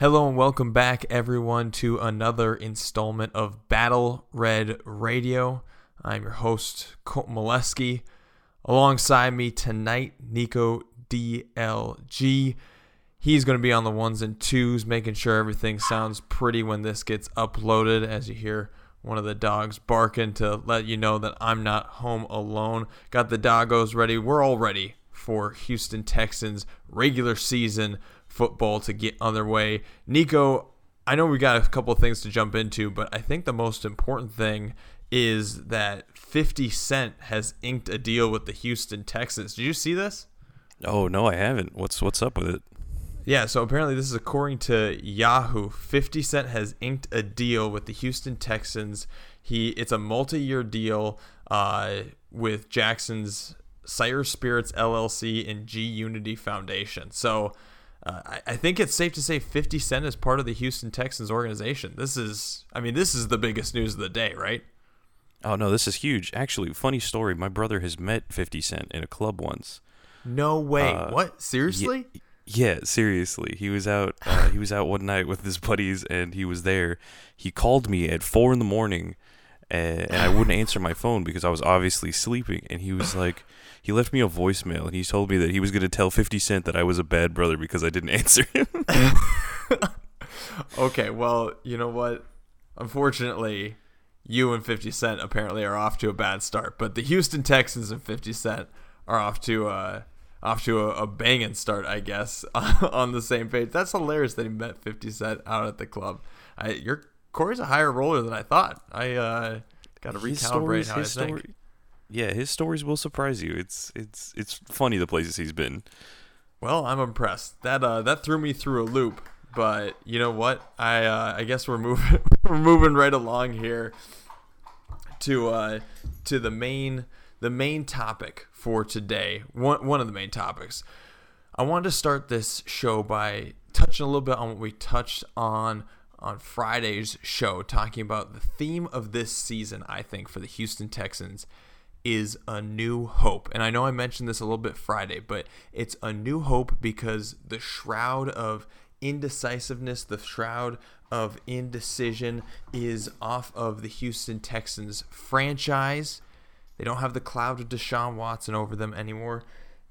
Hello and welcome back, everyone, to another installment of Battle Red Radio. I'm your host, Colt Molesky. Alongside me tonight, Nico DLG. He's going to be on the ones and twos, making sure everything sounds pretty when this gets uploaded. As you hear one of the dogs barking to let you know that I'm not home alone. Got the doggos ready. We're all ready for Houston Texans regular season football to get underway. Nico, I know we got a couple of things to jump into, but I think the most important thing is that 50 Cent has inked a deal with the Houston Texans. Did you see this? Oh no, I haven't. What's what's up with it? Yeah, so apparently this is according to Yahoo. 50 Cent has inked a deal with the Houston Texans. He it's a multi-year deal uh, with Jackson's Sire Spirits LLC and G Unity Foundation. So uh, I, I think it's safe to say 50 Cent is part of the Houston Texans organization. This is, I mean, this is the biggest news of the day, right? Oh no, this is huge. Actually, funny story. My brother has met 50 Cent in a club once. No way. Uh, what? Seriously? Yeah, yeah, seriously. He was out. Uh, he was out one night with his buddies, and he was there. He called me at four in the morning, and, and I wouldn't answer my phone because I was obviously sleeping. And he was like, he left me a voicemail, and he told me that he was going to tell Fifty Cent that I was a bad brother because I didn't answer him. okay, well, you know what? Unfortunately, you and 50 Cent apparently are off to a bad start, but the Houston Texans and 50 Cent are off to a off to a, a banging start, I guess, on the same page. That's hilarious that he met 50 Cent out at the club. I, your Corey's a higher roller than I thought. I uh, got to recalibrate stories, how I his think. yeah, his stories will surprise you. It's it's it's funny the places he's been. Well, I'm impressed. That uh, that threw me through a loop. But you know what? I uh, I guess we're moving we're moving right along here to uh, to the main the main topic for today. One one of the main topics. I wanted to start this show by touching a little bit on what we touched on on Friday's show, talking about the theme of this season. I think for the Houston Texans is a new hope. And I know I mentioned this a little bit Friday, but it's a new hope because the shroud of indecisiveness, the shroud of indecision is off of the Houston Texans franchise. They don't have the cloud of Deshaun Watson over them anymore.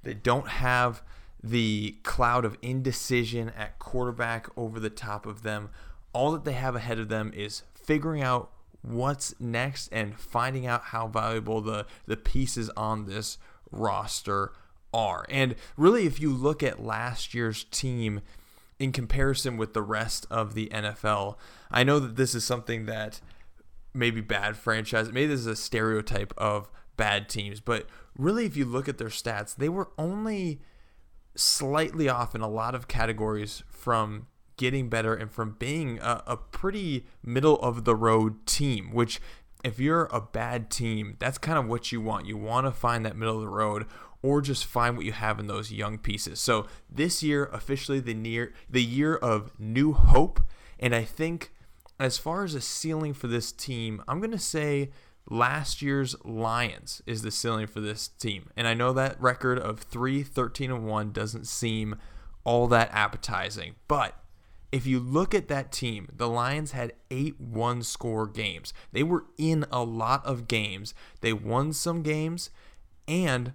They don't have the cloud of indecision at quarterback over the top of them. All that they have ahead of them is figuring out what's next and finding out how valuable the, the pieces on this roster are. And really, if you look at last year's team in comparison with the rest of the NFL, I know that this is something that maybe bad franchise, maybe this is a stereotype of bad teams, but really, if you look at their stats, they were only slightly off in a lot of categories from getting better and from being a, a pretty middle of the road team, which if you're a bad team, that's kind of what you want. You want to find that middle of the road or just find what you have in those young pieces. So this year officially the near the year of new hope and I think as far as a ceiling for this team, I'm going to say last year's Lions is the ceiling for this team. And I know that record of 3 13 and 1 doesn't seem all that appetizing, but if you look at that team, the Lions had eight one score games. They were in a lot of games. They won some games, and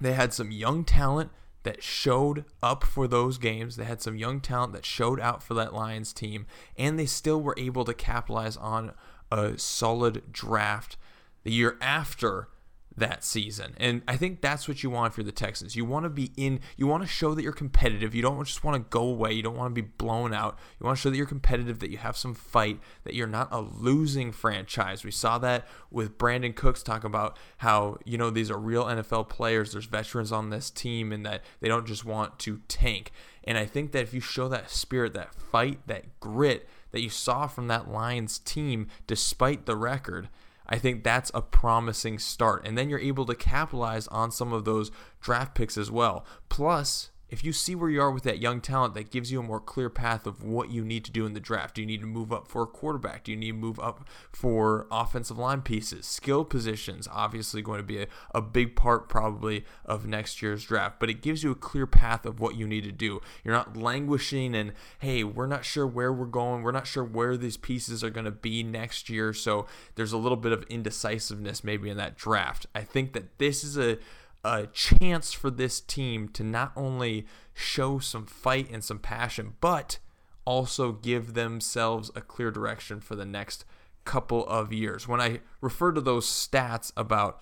they had some young talent that showed up for those games. They had some young talent that showed out for that Lions team, and they still were able to capitalize on a solid draft the year after that season. And I think that's what you want for the Texans. You want to be in, you want to show that you're competitive. You don't just want to go away. You don't want to be blown out. You want to show that you're competitive, that you have some fight, that you're not a losing franchise. We saw that with Brandin Cooks talk about how, you know, these are real NFL players. There's veterans on this team and that they don't just want to tank. And I think that if you show that spirit, that fight, that grit that you saw from that Lions team, despite the record, I think that's a promising start. And then you're able to capitalize on some of those draft picks as well. Plus, if you see where you are with that young talent, that gives you a more clear path of what you need to do in the draft. Do you need to move up for a quarterback? Do you need to move up for offensive line pieces? Skill positions, obviously, going to be a, a big part probably of next year's draft, but it gives you a clear path of what you need to do. You're not languishing and, hey, we're not sure where we're going. We're not sure where these pieces are going to be next year. So there's a little bit of indecisiveness maybe in that draft. I think that this is a a chance for this team to not only show some fight and some passion, but also give themselves a clear direction for the next couple of years. When I refer to those stats about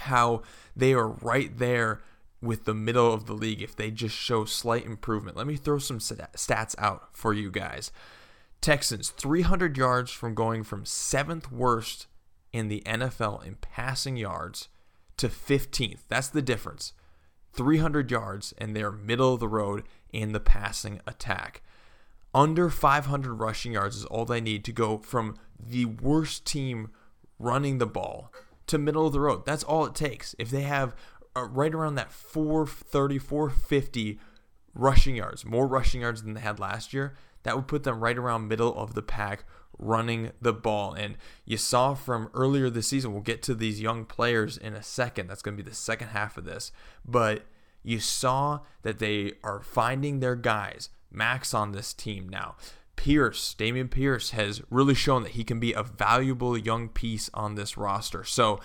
how they are right there with the middle of the league if they just show slight improvement, let me throw some stats out for you guys. Texans 300 yards from going from seventh worst in the NFL in passing yards to 15th. That's the difference. 300 yards, and they're middle of the road in the passing attack. Under 500 rushing yards is all they need to go from the worst team running the ball to middle of the road. That's all it takes. If they have uh, right around that 430, 450 rushing yards, more rushing yards than they had last year, that would put them right around middle of the pack running the ball. And you saw from earlier this season, we'll get to these young players in a second. That's going to be the second half of this. But you saw that they are finding their guys. Max on this team now. Pierce, Dameon Pierce has really shown that he can be a valuable young piece on this roster. So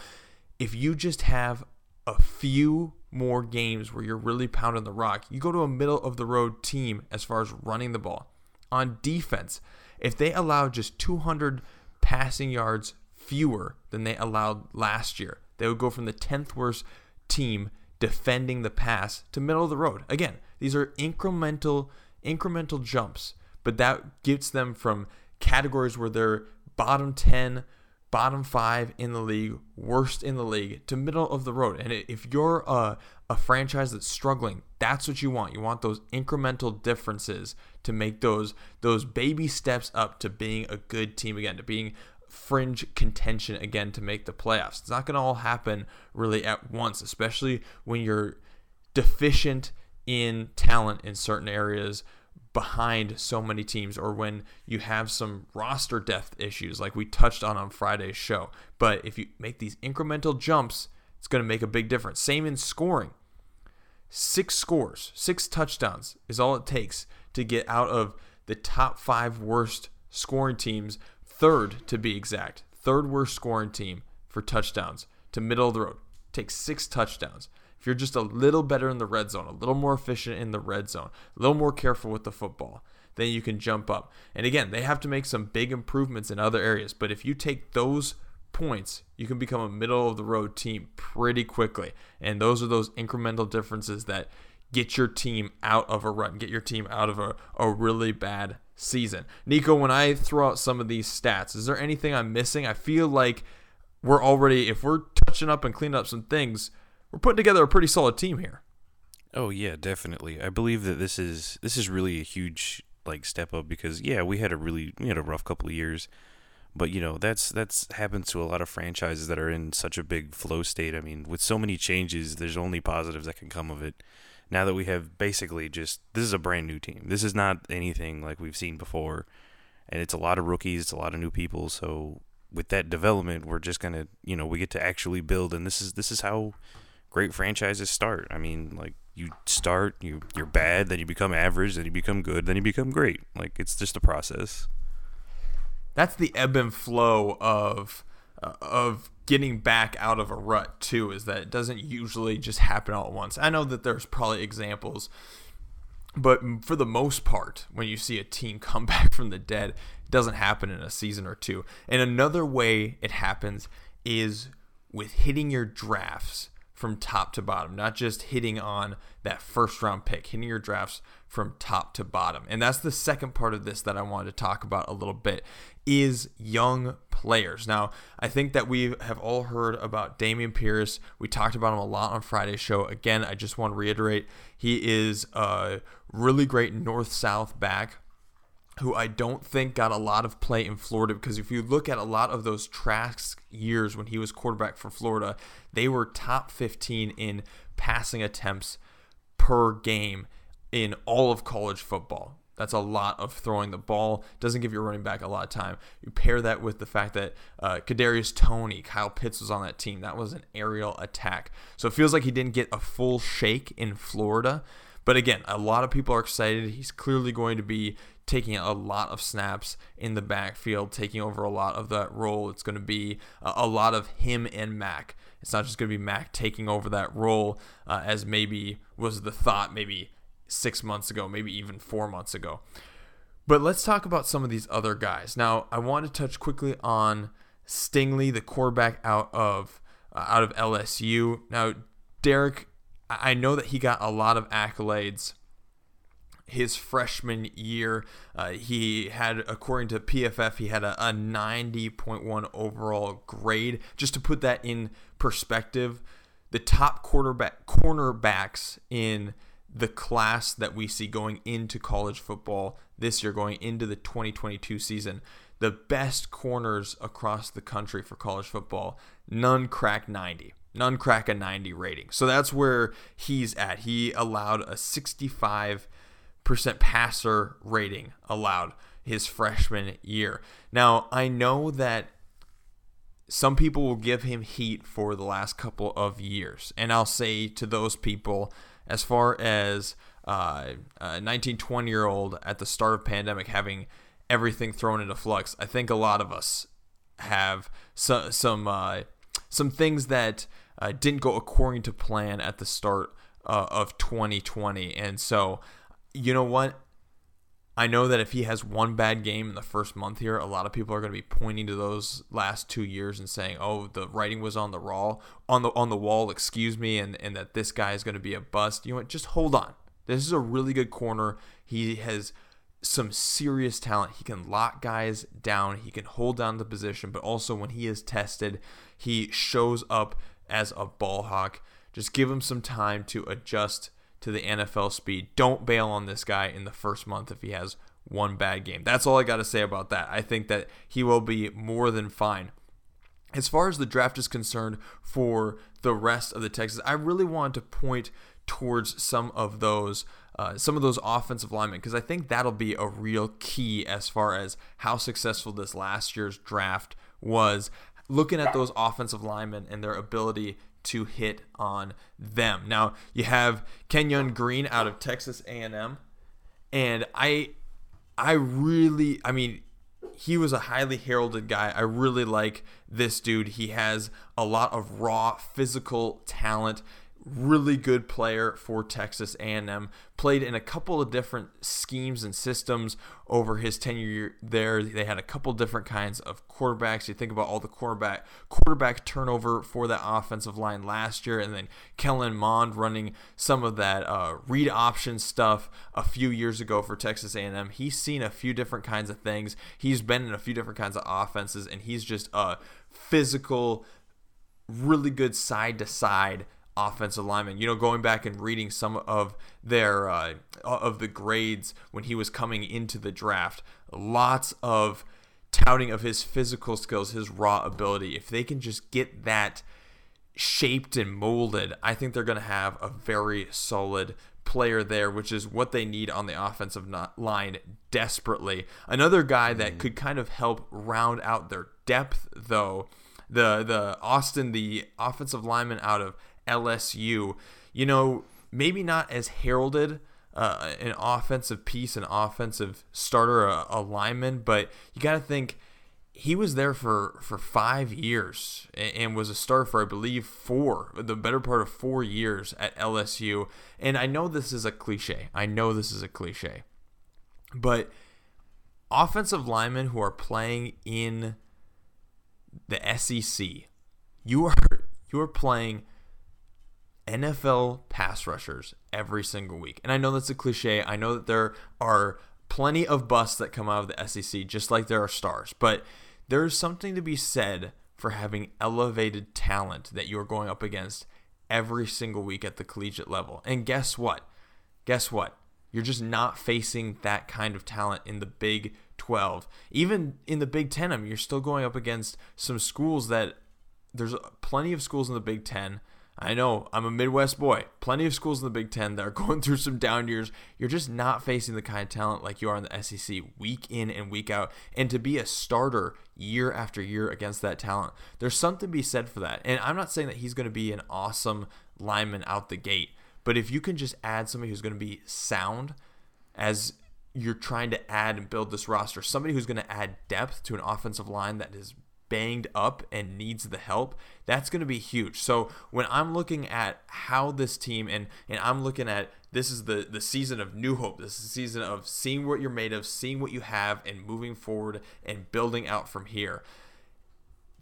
if you just have a few more games where you're really pounding the rock, you go to a middle of the road team as far as running the ball. On defense, if they allow just 200 passing yards fewer than they allowed last year, they would go from the 10th worst team defending the pass to middle of the road. Again, these are incremental incremental jumps, but that gets them from categories where they're bottom 10 bottom five in the league, worst in the league, to middle of the road. And if you're a, a franchise that's struggling, that's what you want. You want those incremental differences to make those those baby steps up to being a good team again, to being fringe contention again to make the playoffs. It's not going to all happen really at once, especially when you're deficient in talent in certain areas behind so many teams or when you have some roster depth issues like we touched on on Friday's show. But if you make these incremental jumps, it's going to make a big difference. Same in scoring. Six scores, six touchdowns is all it takes to get out of the top five worst scoring teams, third to be exact, third worst scoring team for touchdowns to middle of the road. Takes six touchdowns if you're just a little better in the red zone, a little more efficient in the red zone, a little more careful with the football, then you can jump up. And again, they have to make some big improvements in other areas. But if you take those points, you can become a middle of the road team pretty quickly. And those are those incremental differences that get your team out of a run, get your team out of a, a really bad season. Nico, when I throw out some of these stats, is there anything I'm missing? I feel like we're already, if we're touching up and cleaning up some things, we're putting together a pretty solid team here. Oh yeah, definitely. I believe that this is this is really a huge like step up because yeah, we had a really we had a rough couple of years, but you know that's that's happens to a lot of franchises that are in such a big flow state. I mean, with so many changes, there's only positives that can come of it. Now that we have basically just this is a brand new team. This is not anything like we've seen before, and it's a lot of rookies, it's a lot of new people. So with that development, we're just gonna you know we get to actually build, and this is this is how great franchises start. I mean, like you start, you you're bad, then you become average, then you become good, then you become great. Like it's just a process. That's the ebb and flow of uh, of getting back out of a rut too. Is that it doesn't usually just happen all at once. I know that there's probably examples, but for the most part, when you see a team come back from the dead, it doesn't happen in a season or two. And another way it happens is with hitting your drafts from top to bottom, not just hitting on that first round pick, hitting your drafts from top to bottom. And that's the second part of this that I wanted to talk about a little bit is young players. Now, I think that we have all heard about Dameon Pierce. We talked about him a lot on Friday's show. Again, I just want to reiterate he is a really great north south back who I don't think got a lot of play in Florida because if you look at a lot of those Trask years when he was quarterback for Florida, they were top 15 in passing attempts per game in all of college football. That's a lot of throwing the ball. Doesn't give your running back a lot of time. You pair that with the fact that uh, Kadarius Toney, Kyle Pitts was on that team. That was an aerial attack. So it feels like he didn't get a full shake in Florida. But again, a lot of people are excited. He's clearly going to be taking a lot of snaps in the backfield, taking over a lot of that role. It's going to be a lot of him and Mack. It's not just going to be Mack taking over that role uh, as maybe was the thought maybe six months ago, maybe even four months ago. But let's talk about some of these other guys. Now, I want to touch quickly on Stingley, the quarterback out of uh, out of LSU. Now, Derek, I know that he got a lot of accolades his freshman year. Uh, he had, according to PFF, he had a, a 90.1 overall grade. Just to put that in perspective, the top quarterback cornerbacks in the class that we see going into college football this year, going into the 2022 season, the best corners across the country for college football, none crack 90. None crack a 90 rating. So that's where he's at. He allowed a 65 percent passer rating allowed his freshman year. Now, I know that some people will give him heat for the last couple of years. And I'll say to those people, as far as uh, a 19, 20 year old at the start of pandemic having everything thrown into flux, I think a lot of us have so, some uh, some things that uh, didn't go according to plan at the start uh, of 2020. And so you know what? I know that if he has one bad game in the first month here, a lot of people are going to be pointing to those last two years and saying, "Oh, the writing was on the raw on the on the wall." Excuse me, and and that this guy is going to be a bust. You know what? Just hold on. This is a really good corner. He has some serious talent. He can lock guys down. He can hold down the position, but also when he is tested, he shows up as a ball hawk. Just give him some time to adjust to the NFL speed. Don't bail on this guy in the first month if he has one bad game. That's all I got to say about that. I think that he will be more than fine. As far as the draft is concerned for the rest of the Texans, I really wanted to point towards some of those uh, some of those offensive linemen because I think that'll be a real key as far as how successful this last year's draft was. Looking at those offensive linemen and their ability to hit on them. Now you have Kenyon Green out of Texas A&M, and I, I really, I mean, he was a highly heralded guy. I really like this dude. He has a lot of raw physical talent really good player for Texas A&M. Played in a couple of different schemes and systems over his tenure there. They had a couple different kinds of quarterbacks. You think about all the quarterback quarterback turnover for that offensive line last year, and then Kellen Mond running some of that uh, read option stuff a few years ago for Texas A&M. He's seen a few different kinds of things. He's been in a few different kinds of offenses, and he's just a physical, really good side to side offensive lineman. You know, going back and reading some of their uh, of the grades when he was coming into the draft, lots of touting of his physical skills, his raw ability. If they can just get that shaped and molded, I think they're going to have a very solid player there, which is what they need on the offensive line desperately. Another guy that mm. could kind of help round out their depth, though, the the Austin, the offensive lineman out of LSU. You know, maybe not as heralded uh, an offensive piece, an offensive starter, a, a lineman, but you got to think he was there for, for five years and, and was a starter for, I believe, four, the better part of four years at LSU. And I know this is a cliche. I know this is a cliche. But offensive linemen who are playing in the SEC, you are You are playing NFL pass rushers every single week. And I know that's a cliche. I know that there are plenty of busts that come out of the SEC, just like there are stars. But there's something to be said for having elevated talent that you're going up against every single week at the collegiate level. And guess what? Guess what? You're just not facing that kind of talent in the Big 12. Even in the Big 10, I mean, you're still going up against some schools that there's plenty of schools in the Big 10 I know I'm a Midwest boy. Plenty of schools in the Big Ten that are going through some down years. You're just not facing the kind of talent like you are in the SEC week in and week out. And to be a starter year after year against that talent, there's something to be said for that. And I'm not saying that he's going to be an awesome lineman out the gate, but if you can just add somebody who's going to be sound as you're trying to add and build this roster, somebody who's going to add depth to an offensive line that is banged up and needs the help, that's going to be huge. So when I'm looking at how this team and and I'm looking at this is the the season of new hope. This is the season of seeing what you're made of, seeing what you have, and moving forward and building out from here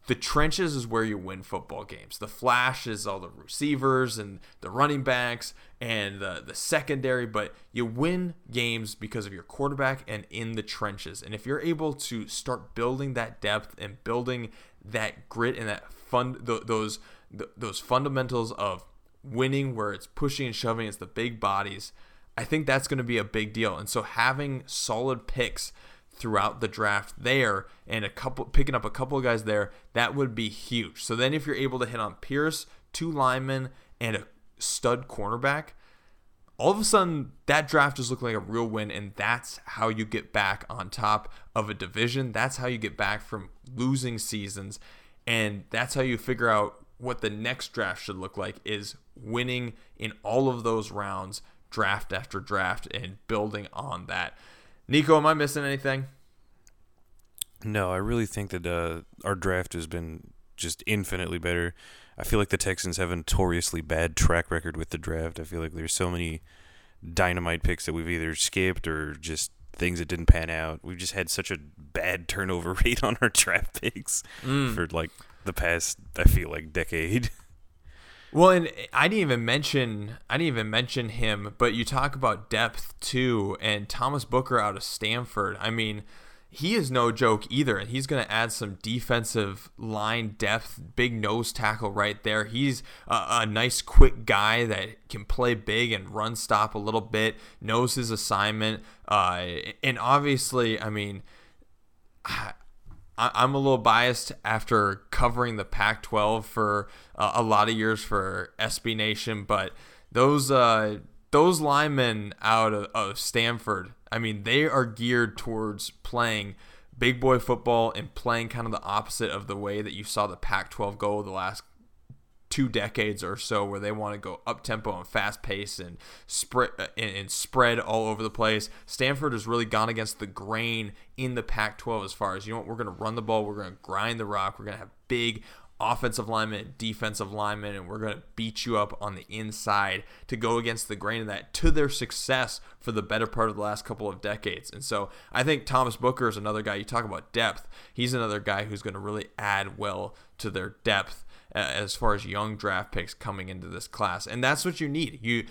the trenches is where you win football games. The flash is all the receivers and the running backs and the, the secondary, but you win games because of your quarterback and in the trenches. And if you're able to start building that depth and building that grit and that fun those those fundamentals of winning where it's pushing and shoving, it's the big bodies. I think that's going to be a big deal. And so having solid picks throughout the draft there and a couple picking up a couple of guys there, that would be huge. So then if you're able to hit on Pierce, two linemen, and a stud cornerback, all of a sudden that draft just looked like a real win, and that's how you get back on top of a division. That's how you get back from losing seasons, and that's how you figure out what the next draft should look like is winning in all of those rounds, draft after draft, and building on that. Nico, am I missing anything? No, I really think that uh, our draft has been just infinitely better. I feel like the Texans have a notoriously bad track record with the draft. I feel like there's so many dynamite picks that we've either skipped or just things that didn't pan out. We've just had such a bad turnover rate on our draft picks mm. for like the past, I feel like, decade. Well, and I didn't even mention I didn't even mention him, but you talk about depth too, and Thomas Booker out of Stanford. I mean, he is no joke either, and he's going to add some defensive line depth, big nose tackle right there. He's a, a, nice, quick guy that can play big and run stop a little bit, knows his assignment, uh, and obviously, I mean. I, I'm a little biased after covering the Pac-12 for uh, a lot of years for SB Nation, but those uh, those linemen out of, of Stanford, I mean, they are geared towards playing big boy football and playing kind of the opposite of the way that you saw the Pac-12 go the last two decades or so where they want to go up tempo and fast pace and spread uh, and, and, spread all over the place. Stanford has really gone against the grain in the Pac-12 as far as you know we're going to run the ball, we're going to grind the rock, we're going to have big offensive linemen, defensive linemen, and we're going to beat you up on the inside to go against the grain of that to their success for the better part of the last couple of decades. And so I think Thomas Booker is another guy. You talk about depth, he's another guy who's going to really add well to their depth Uh, as far as young draft picks coming into this class, and that's what you need. You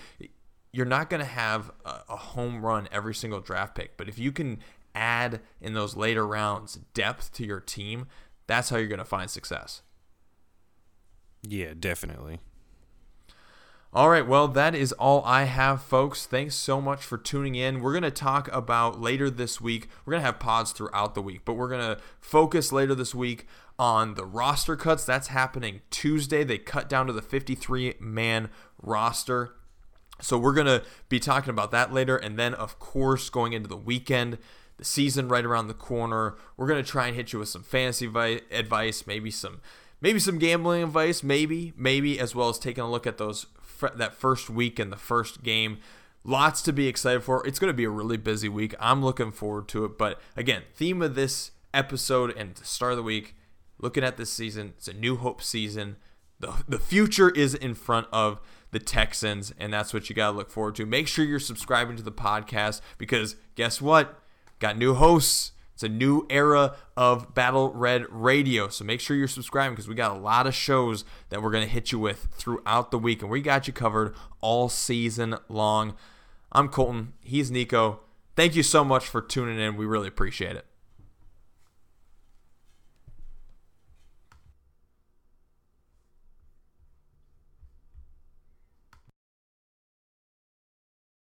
you're not going to have a, a home run every single draft pick, but if you can add in those later rounds depth to your team, that's how you're going to find success. Yeah, definitely. All right, well, that is all I have, folks. Thanks so much for tuning in. We're going to talk about later this week. We're going to have pods throughout the week, but we're going to focus later this week on the roster cuts. That's happening Tuesday. They cut down to the 53 man roster. So we're going to be talking about that later. And then, of course, going into the weekend, the season right around the corner, we're going to try and hit you with some fantasy advice, maybe some maybe some gambling advice, maybe, maybe as well as taking a look at those that first week and the first game. Lots to be excited for. It's going to be a really busy week. I'm looking forward to it. But again, theme of this episode and the start of the week, looking at this season, it's a new hope season. The, the future is in front of the Texans, and that's what you got to look forward to. Make sure you're subscribing to the podcast because guess what? Got new hosts It's a new era of Battle Red Radio. So make sure you're subscribing because we got a lot of shows that we're going to hit you with throughout the week. And we got you covered all season long. I'm Colton. He's Nico. Thank you so much for tuning in. We really appreciate it.